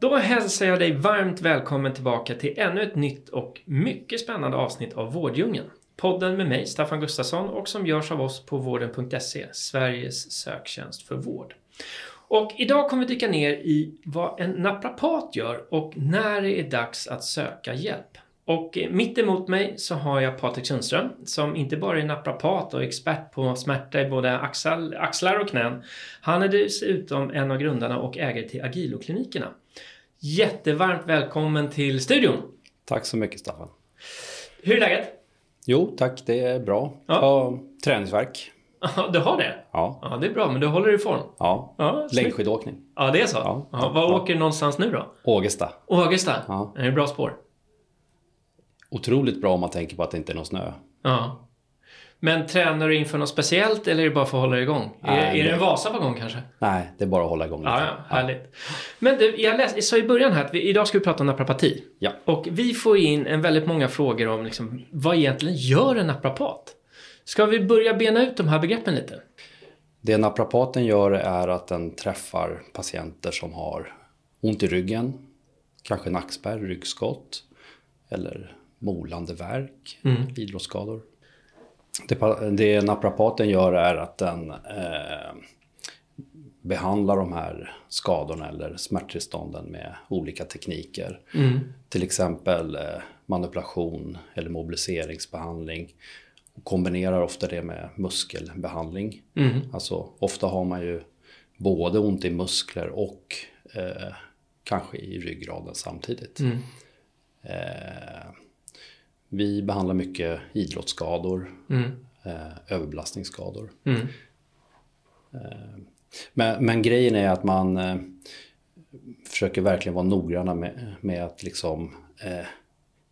Då hälsar jag dig varmt välkommen tillbaka till ännu ett nytt och mycket spännande avsnitt av Vårddjungeln. Podden med mig, Staffan Gustafsson, och som görs av oss på vården.se, Sveriges söktjänst för vård. Och idag kommer vi dyka ner i vad en naprapat gör och när det är dags att söka hjälp. Och eh, mitt emot mig så har jag Patrik Sundström som inte bara är naprapat och expert på smärta i både axlar och knän. Han är dessutom en av grundarna och ägare till Agiloklinikerna. Jättevarmt välkommen till studion! Tack så mycket Staffan. Hur är läget? Jo tack, det är bra. Ja. Jag har träningsverk. Ja, du har det? Ja. Ja, det är bra, men du håller i form? Ja. Ja. Längdskidåkning. Ja, det är så? Ja. Ja, var åker du någonstans nu då? Ågesta. Ågesta? Ja. Är det bra spår? Otroligt bra om man tänker på att det inte är någon snö. Ja. Men tränar du inför något speciellt eller är det bara för att hålla igång? Nej, är det en Vasa på gång kanske? Nej, det är bara att hålla igång. Ja, ja, härligt. Men du, jag, läs, jag sa i början här att vi, idag ska vi prata om naprapati. Ja. Och vi får in en väldigt många frågor om liksom, vad egentligen gör en naprapat? Ska vi börja bena ut de här begreppen lite? Det naprapaten gör är att den träffar patienter som har ont i ryggen, kanske nackspärr, ryggskott eller molande värk, idrottsskador. Det, det naprapaten gör är att den eh, behandlar de här skadorna eller smärttillstånden med olika tekniker. Till exempel eh, manipulation eller mobiliseringsbehandling. Och kombinerar ofta det med muskelbehandling. Alltså ofta har man ju både ont i muskler och eh, kanske i ryggraden samtidigt. Eh, vi behandlar mycket idrottsskador, eh, överbelastningsskador. Eh, men, men grejen är att man eh, försöker verkligen vara noggranna med, med att liksom eh,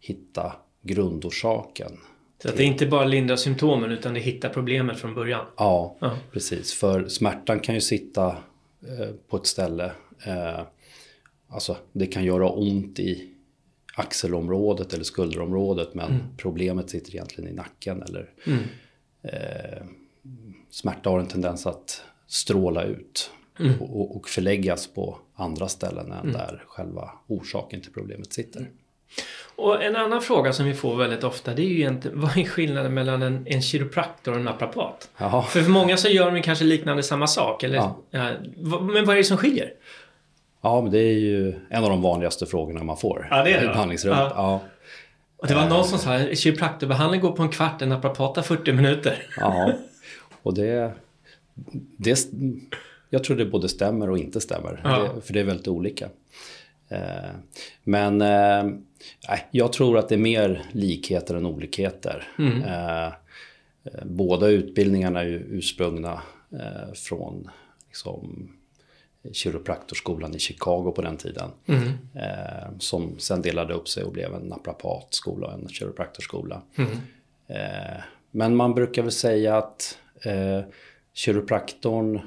hitta grundorsaken. Så att det inte bara lindrar symptomen utan det hittar problemet från början. Ja, Ja. precis. För smärtan kan ju sitta eh, på ett ställe. Eh, alltså det kan göra ont i axelområdet eller skulderområdet men problemet sitter egentligen i nacken. Eller, eh, smärta har en tendens att stråla ut och, och förläggas på andra ställen än där själva orsaken till problemet sitter. Och en annan fråga som vi får väldigt ofta det är ju egentligen vad är skillnaden mellan en, en kiropraktor och en naprapat? Jaha. För för många så gör de kanske liknande samma sak. Eller, Ja. ja, men vad är det som skiljer? Ja, men det är ju en av de vanligaste frågorna man får Ja, det är det, behandlingsrummet. Ja. Och det var någon som sa att kiropraktorbehandling går på en kvart, en naprapat tar 40 minuter. Ja, och det, det... Jag tror det både stämmer och inte stämmer. Ja. Det, för det är väldigt olika. Eh, Men eh, jag tror att det är mer likheter än olikheter. Eh, eh, Båda utbildningarna är ju ursprungna eh, från liksom, kiropraktorskolan i Chicago på den tiden. Eh, som sen delade upp sig och blev en naprapatskola och en kiropraktorskola. Eh, men man brukar väl säga att eh, kiropraktorn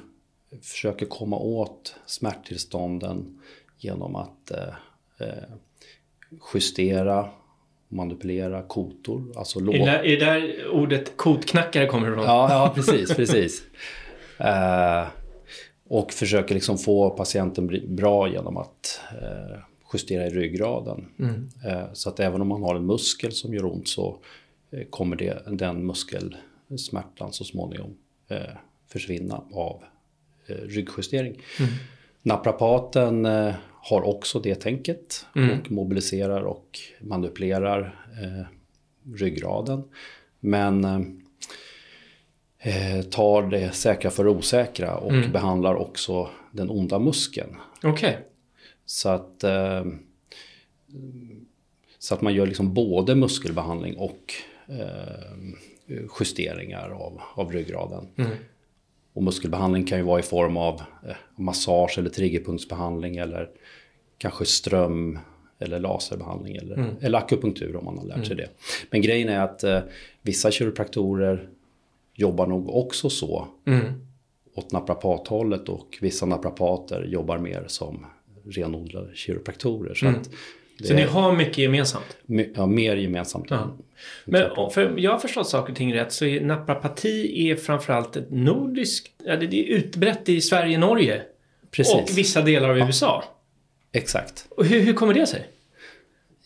försöker komma åt smärttillstånden genom att eh, eh, justera, manipulera kotor. Alltså Är lå- det, där, är det där ordet kotknackare kommer ifrån? Ja, ja precis, precis. Eh, och försöker liksom få patienten bra genom att eh, justera i ryggraden. Eh, så att även om man har en muskel som gör ont så eh, kommer det, den muskelsmärtan så småningom försvinna av ryggjustering. Naprapaten eh, har också det tänket och mobiliserar och manipulerar ryggraden. Men eh, tar det säkra för det osäkra och behandlar också den onda muskeln. Okej. Så att, eh, så att man gör liksom både muskelbehandling och eh, justeringar av, av ryggraden. Och muskelbehandling kan ju vara i form av eh, massage eller triggerpunktsbehandling eller kanske ström eller laserbehandling eller, mm. eller akupunktur om man har lärt mm. sig det. Men grejen är att eh, vissa kiropraktorer jobbar nog också så mm. åt naprapathållet och vissa naprapater jobbar mer som renodlade kiropraktorer. Så, mm. så ni har mycket gemensamt? Ja, mer gemensamt. Ja. Men för jag har förstått saker och ting rätt så är naprapati är framförallt ett nordiskt, det är utbrett i Sverige Norge. Precis. Och vissa delar av ja. USA. Exakt. Och hur, hur kommer det sig?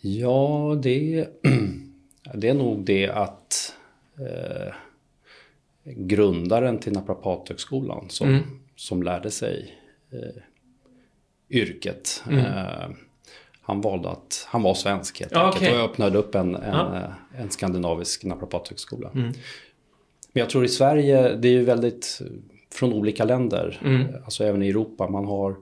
Ja, det, det är nog det att eh, grundaren till Naprapathögskolan som, mm. som lärde sig eh, yrket. Mm. Eh, han valde att, han var svensk helt enkelt okay. och öppnade upp en, en, ja. Eh, en skandinavisk naprapathögskola. Mm. Men jag tror i Sverige, det är ju väldigt från olika länder, mm. alltså även i Europa. Man har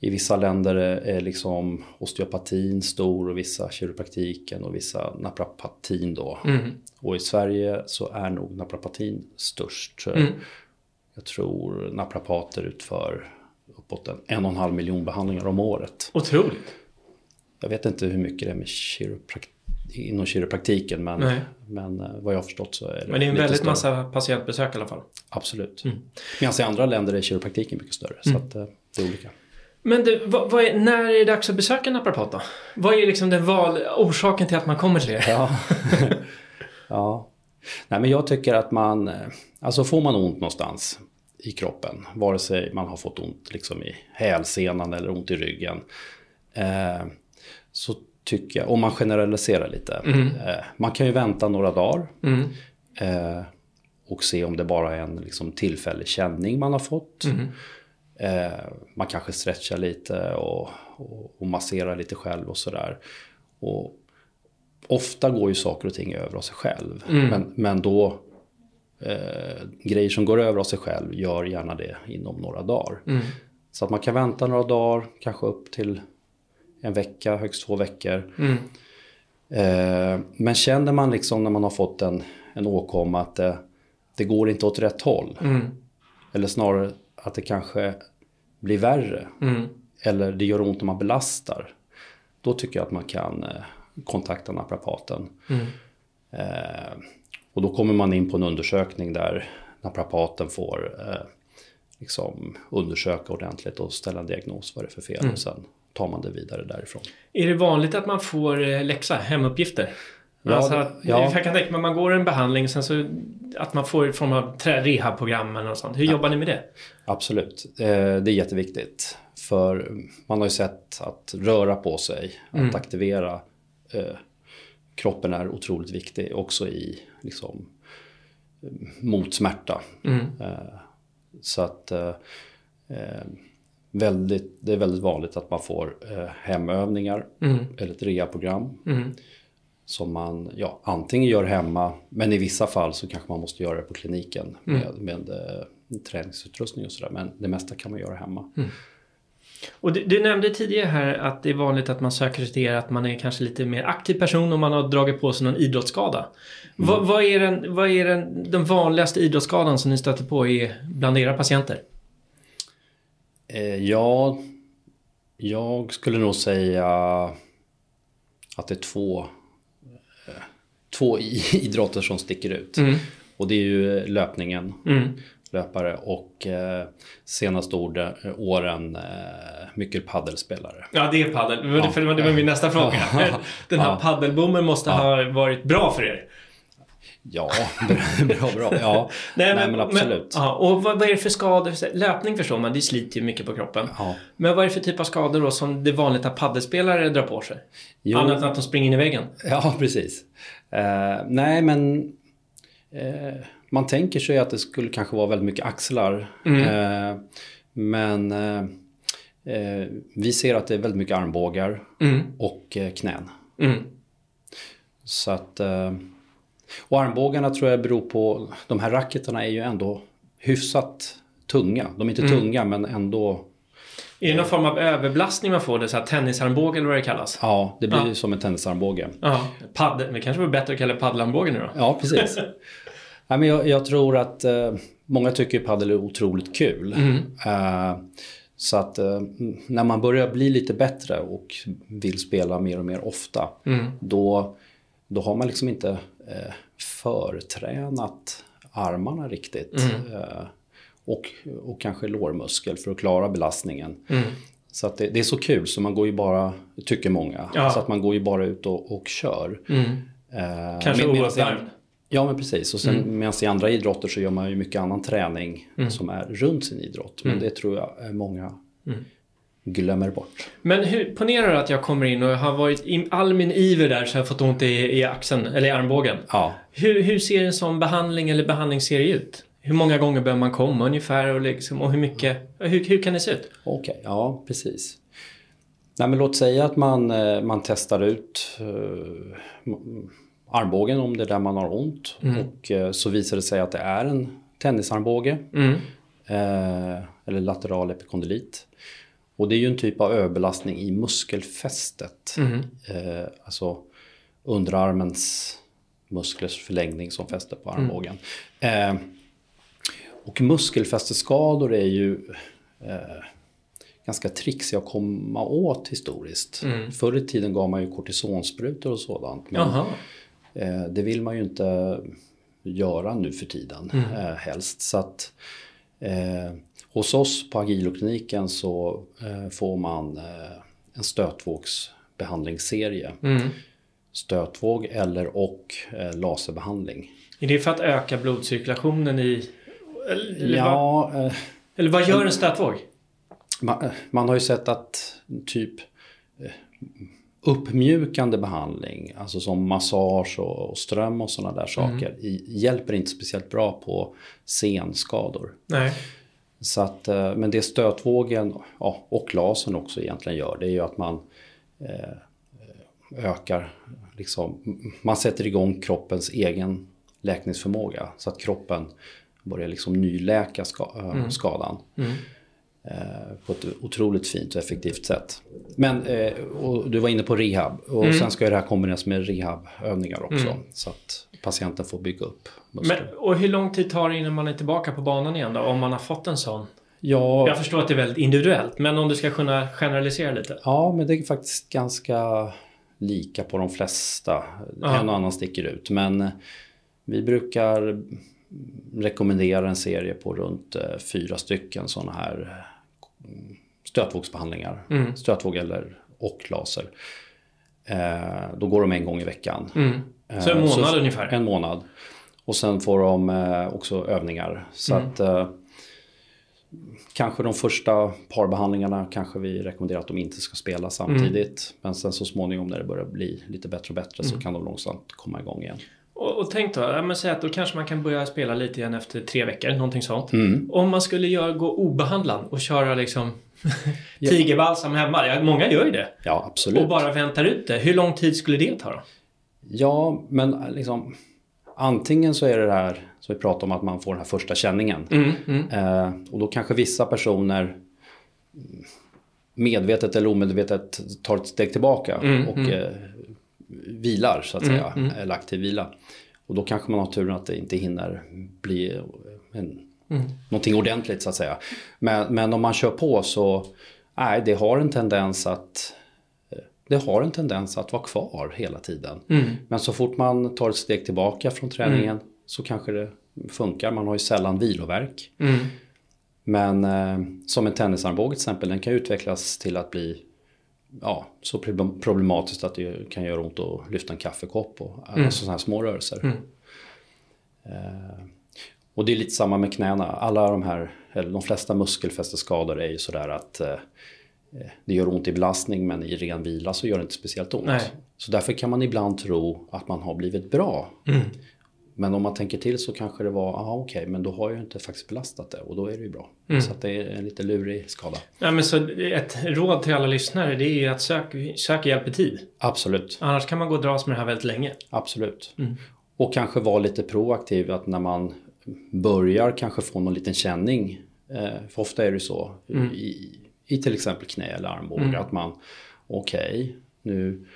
i vissa länder är liksom osteopatin stor och vissa kiropraktiken och vissa naprapatin då. Mm. Och i Sverige så är nog naprapatin störst. Mm. Jag tror naprapater utför uppåt en, en och en halv miljon behandlingar om året. Otroligt. Jag vet inte hur mycket det är med kiropraktik inom kiropraktiken men, men eh, vad jag har förstått så är det Men det är en väldigt större. massa patientbesök i alla fall. Absolut. Mm. Medan i andra länder är kiropraktiken mycket större. Så mm. att, eh, det är olika. Men du, vad, vad är, när är det dags att besöka en naprapat då? Vad är liksom den val, orsaken till att man kommer till er? Ja. ja. Nej men jag tycker att man, eh, alltså får man ont någonstans i kroppen, vare sig man har fått ont liksom i hälsenan eller ont i ryggen. Eh, så tycker jag, om man generaliserar lite, mm. eh, man kan ju vänta några dagar. Mm. Eh, och se om det bara är en liksom, tillfällig känning man har fått. Mm. Eh, man kanske stretchar lite och, och, och masserar lite själv och sådär. Och ofta går ju saker och ting över av sig själv. Mm. Men, men då, eh, grejer som går över av sig själv, gör gärna det inom några dagar. Mm. Så att man kan vänta några dagar, kanske upp till en vecka, högst två veckor. Mm. Eh, men känner man liksom när man har fått en, en åkomma att det, det går inte åt rätt håll. Mm. Eller snarare att det kanske blir värre. Mm. Eller det gör ont när man belastar. Då tycker jag att man kan eh, kontakta naprapaten. Mm. Eh, och då kommer man in på en undersökning där naprapaten får eh, liksom undersöka ordentligt och ställa en diagnos vad det är för fel. Mm. Och sen tar man det vidare därifrån. Är det vanligt att man får eh, läxa, hemuppgifter? Ja, alltså att, ja. Jag kan tänka mig att man går en behandling sen så att man får i form av rehabprogram eller något sånt. Hur ja. jobbar ni med det? Absolut, eh, det är jätteviktigt. För man har ju sett att röra på sig, att mm. aktivera eh, kroppen är otroligt viktig också i liksom, mot smärta. Mm. Eh, så att väldigt, det är väldigt vanligt att man får hemövningar mm. eller ett rehabprogram. Som man ja, antingen gör hemma, men i vissa fall så kanske man måste göra det på kliniken mm. med, med eh, träningsutrustning och sådär. Men det mesta kan man göra hemma. Mm. Och du, du, nämnde tidigare här att det är vanligt att man söker sig till er att man är kanske lite mer aktiv person om man har dragit på sig någon idrottsskada. Mm. Vad, vad, är, den, vad är den, den vanligaste idrottsskadan som ni stöter på i, bland era patienter? Eh, ja, jag skulle nog säga att det är två två idrotter som sticker ut. Mm. Och det är ju löpningen, mm. löpare och eh, senaste orden, åren eh, mycket paddelspelare. Ja, det är paddel. Det ja. det var min nästa fråga. Den här ja. paddelboomen måste ja. ha varit bra för er. Ja, bra, bra. Ja. Nej, men, Nej, men absolut. Men, ja, och vad, vad, är det för skador? Löpning förstår man, det sliter ju mycket på kroppen. Ja. Men vad är det för typ av skador då som det vanligt att paddelspelare drar på sig? Jo. Annat än att de springer in i väggen? Ja, precis. Uh, nej, men uh, man tänker sig att det skulle kanske vara väldigt mycket axlar. Mm. Uh, men vi ser att det är väldigt mycket armbågar mm. och knän. Mm. Så att och armbågarna tror jag beror på, de här racketarna är ju ändå hyfsat tunga. De är inte mm. tunga men ändå är det någon form av överbelastning man får? Det så här tennisarmbåge eller vad det kallas? Ja, det blir ja. som en tennisarmbåge. Ja. Paddel, det kanske vore bättre att kalla det paddelarmbåge nu då? Ja, precis. Ja, men jag, jag tror att eh, många tycker padel är otroligt kul. Eh, så att eh, när man börjar bli lite bättre och vill spela mer och mer ofta, då, då har man liksom inte eh, förtränat armarna riktigt. Eh, och, och kanske lårmuskel för att klara belastningen. Så att det, det är så kul så man går ju bara, tycker många, Ja. så att man går ju bara ut och, och kör. Eh, Kanske an- Ja men precis och sen Mm. medan i andra idrotter så gör man ju mycket annan träning som är runt sin idrott. Mm. Men det tror jag är många glömmer bort. Men hur, ponera att jag kommer in och har varit i all min iver där så har jag fått ont i, i axeln, eller i armbågen. Ja, Hur, hur ser en sån behandling eller behandlingsserie ut? Hur många gånger behöver man komma ungefär och, liksom, och hur mycket? Hur, hur kan det se ut? okej, ja precis. Nej men låt säga att man, eh, man testar ut eh, armbågen om det är där man har ont. Och eh, så visar det sig att det är en tennisarmbåge. Mm. eh, eller lateral epikondylit. Och det är ju en typ av överbelastning i muskelfästet. Eh, alltså underarmens musklers förlängning som fäster på armbågen. Eh, och muskelfästeskador är ju eh, ganska trixiga att komma åt historiskt. Förr i tiden gav man ju kortisonsprutor och sådant. Men. Eh, det vill man ju inte göra nu för tiden eh, helst. Så att, eh, hos oss på Agilokliniken så eh, får man eh, en stötvågsbehandlingsserie. Stötvåg eller och eh, laserbehandling. Är det för att öka blodcirkulationen i... Eller, eller, vad, Ja, eh, eller vad gör en stötvåg? man, eh, man har ju sett att typ eh, uppmjukande behandling, alltså som massage och, och ström och sådana där saker, i, hjälper inte speciellt bra på senskador. Nej. Så att, men det stötvågen ja, och lasern också egentligen gör, det är ju att man eh, ökar, liksom, man sätter igång kroppens egen läkningsförmåga så att kroppen börjar liksom nyläka ska, eh, skadan. Eh, på ett otroligt fint och effektivt sätt. Men eh, du var inne på rehab och sen ska det här kombineras med rehabövningar också. Så att patienten får bygga upp muskler. Men, och hur lång tid tar det innan man är tillbaka på banan igen då? Om man har fått en sån? ja, Jag förstår att det är väldigt individuellt, men om du ska kunna generalisera lite. Ja, men det är faktiskt ganska lika på de flesta. Ja. En och annan sticker ut. Men vi brukar rekommendera en serie på runt eh, fyra stycken sådana här eh, stötvågsbehandlingar. Mm. Stötvåg eller och laser. Eh, då går de en gång i veckan. Mm. Så en månad ungefär? En månad. Och sen får de eh, också övningar. Så Mm. att eh, kanske de första parbehandlingarna kanske vi rekommenderar att de inte ska spela samtidigt. Mm. Men sen så småningom när det börjar bli lite bättre och bättre så kan de långsamt komma igång igen. Och, och tänk då, ja, men säg att då kanske man kan börja spela lite igen efter tre veckor, någonting sånt. Mm. Om man skulle göra, gå obehandlad och köra liksom tigerbalsam hemma. Ja, många gör ju det. Ja, absolut. Och bara väntar ut det. Hur lång tid skulle det ta då? Ja, men eh, liksom antingen så är det det här som vi pratar om att man får den här första känningen. Mm, mm. Eh, och då kanske vissa personer medvetet eller omedvetet tar ett steg tillbaka Mm, och. Eh, vilar så att Mm, säga, mm. eller aktiv vila. Och då kanske man har turen att det inte hinner bli en, Mm. någonting ordentligt så att säga. Men, men om man kör på så, nej det har en tendens att eh, det har en tendens att vara kvar hela tiden. Mm. Men så fort man tar ett steg tillbaka från träningen så kanske det funkar. Man har ju sällan viloverk. Mm. Men eh, som en tennisarmbåge till exempel, den kan utvecklas till att bli ja, så problem- problematiskt att det kan göra ont att lyfta en kaffekopp och alltså sådana här små rörelser. Mm. Eh, och det är lite samma med knäna. Alla de här, eller de flesta muskelfästeskador är ju sådär att eh, det gör ont i belastning men i ren vila så gör det inte speciellt ont. Nej. Så därför kan man ibland tro att man har blivit bra. Mm. Men om man tänker till så kanske det var, ja okej, men då har jag inte faktiskt belastat det och då är det ju bra. Mm. Så att det är en lite lurig skada. Ja, men så ett råd till alla lyssnare det är ju att sök, sök hjälp i tid. Absolut, Annars kan man gå och dras med det här väldigt länge. absolut. Mm. Och kanske vara lite proaktiv att när man börjar kanske få någon liten känning. Eh, för ofta är det så Mm. i, i till exempel knä eller armbåge Mm. att man, okej, nu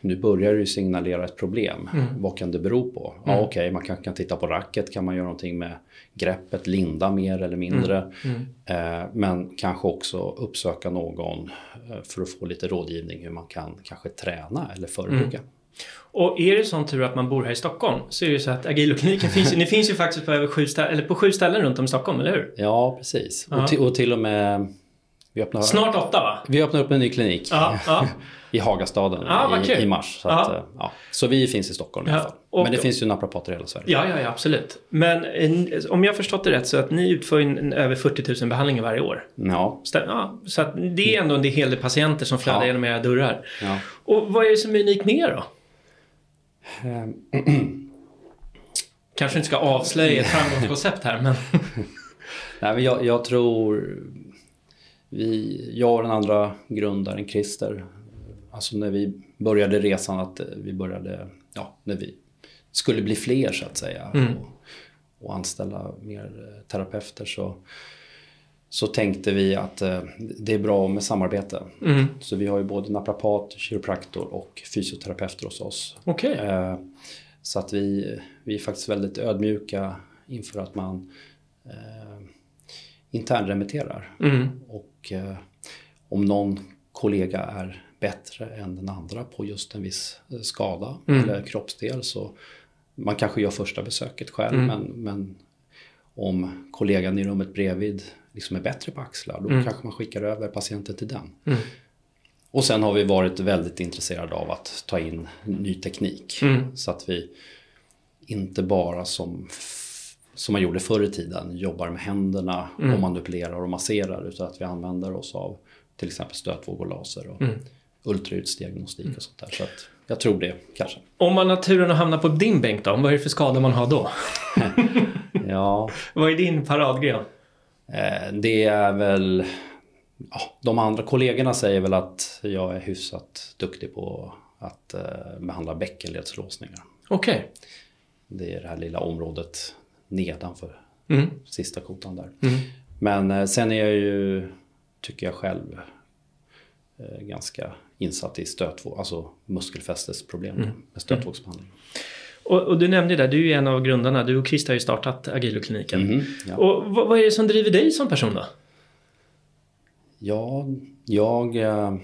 nu börjar det signalera ett problem. Mm. Vad kan det bero på? Ja, okej, okay, man kan, kan titta på racket. Kan man göra någonting med greppet, linda mer eller mindre? Mm. Eh, men kanske också uppsöka någon eh, för att få lite rådgivning hur man kan kanske träna eller förebygga. Mm. Och är det sån tur att man bor här i Stockholm så är det ju så att Agilokliniken finns, ni finns ju faktiskt på, över sju, ställ, eller på sju ställen runt om i Stockholm, eller hur? Ja, precis. Ja. Och, till, och till och med... Vi öppnar, Snart åtta va? Vi öppnar upp en ny klinik Ja, ja. i Hagastaden vad i, i mars. Så, Ja. att, eh, ja. så vi finns i Stockholm i alla fall. och- Men det finns ju naprapater i hela Sverige. Ja, ja, ja, absolut. Men om jag förstått det rätt så att ni utför en, över 40 000 behandlingar varje år. Ja, Stäm- Ja, så det är ändå en hel del patienter som flödar Ja. genom era dörrar. ja. Och vad är det som är unikt med er då? Eh, Kanske inte ska avslöja ett framgångskoncept här, men... Nej, men jag, jag tror... Vi, jag och den andra grundaren Christer, alltså när vi började resan att eh, vi började, ja, när vi skulle bli fler så att säga Mm. och, och anställa mer eh, terapeuter så, så tänkte vi att eh, det är bra med samarbete. Mm. Så vi har ju både naprapat, kiropraktor och fysioterapeuter hos oss. Okej. Eh, Så att vi, vi är faktiskt väldigt ödmjuka inför att man eh, internremitterar. Mm. Och eh, om någon kollega är bättre än den andra på just en viss eh, skada Mm. eller kroppsdel så man kanske gör första besöket själv Mm. men, men om kollegan i rummet bredvid liksom är bättre på axlar då Mm. kanske man skickar över patienten till den. Mm. Och sen har vi varit väldigt intresserade av att ta in ny teknik. Mm. Så att vi inte bara som, som man gjorde förr i tiden jobbar med händerna Mm. och manipulerar och masserar utan att vi använder oss av till exempel stötvågor, laser och Mm. Ultraljudsdiagnostik och sånt där. Så att jag tror det kanske. Om man har turen att hamna på din bänk då, vad är det för skada man har då? Ja, Vad är din paradgren? eh, det är väl... Ja, de andra kollegorna säger väl att jag är hyfsat duktig på att eh, behandla bäckenledslåsningar. Okej. Det är det här lilla området nedanför Mm. sista kotan där. Mm. Men eh, sen är jag ju, tycker jag själv, ganska insatt i stötvåg, alltså muskelfästesproblem Mm. med stötvågsbehandling. Och, och du nämnde där, du är ju en av grundarna. Du och Christer har ju startat Agilokliniken. Mhm, ja. Och vad, vad är det som driver dig som person då? ja, jag, eh,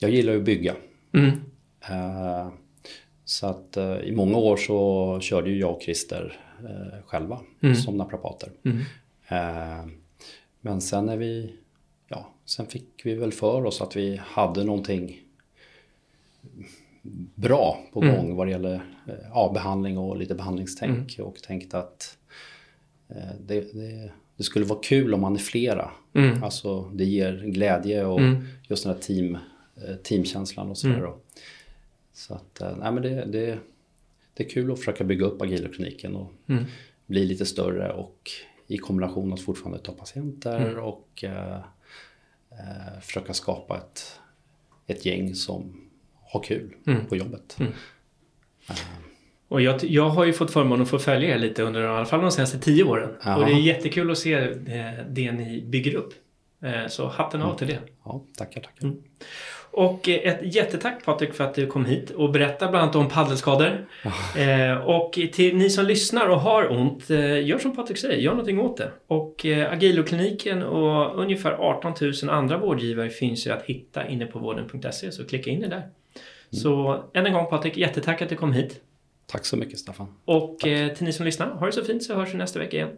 jag gillar ju att bygga. Mm. Eh, Så att eh, i många år så körde ju jag och Christer eh, själva Mm. som naprapater. Mm. Eh, Men sen när vi, sen fick vi väl för oss att vi hade någonting bra på Mm. gång vad det gäller eh, ja, behandling och lite behandlingstänk och tänkte att eh, det, det, det skulle vara kul om man är flera. Mm. Alltså det ger glädje och Mm. just den här team, eh, teamkänslan och sådär. Mm. Så att, nej men det, det, det är kul att försöka bygga upp agilokliniken och Mm. bli lite större och i kombination att fortfarande ta patienter Mm. och eh, eh, försöka skapa ett, ett gäng som har kul Mm. på jobbet. Mm. Och jag, jag har ju fått förmånen att få följa er lite under i alla fall de senaste tio åren. Jaha. Och det är jättekul att se eh, det ni bygger upp. Eh, Så hatten av till det. Ja, tackar, tackar. Mm. Och eh, ett jättetack Patrik för att du kom hit och berättade bland annat om paddelskador. Eh, och till ni som lyssnar och har ont, eh, gör som Patrik säger, gör någonting åt det. Och eh, Agilokliniken och ungefär 18 000 andra vårdgivare finns ju att hitta inne på vården.se, så klicka in det där. Så än en gång Patrik, jättetack att du kom hit. Tack så mycket Staffan. Och eh, till ni som lyssnar, ha det så fint så hörs vi nästa vecka igen.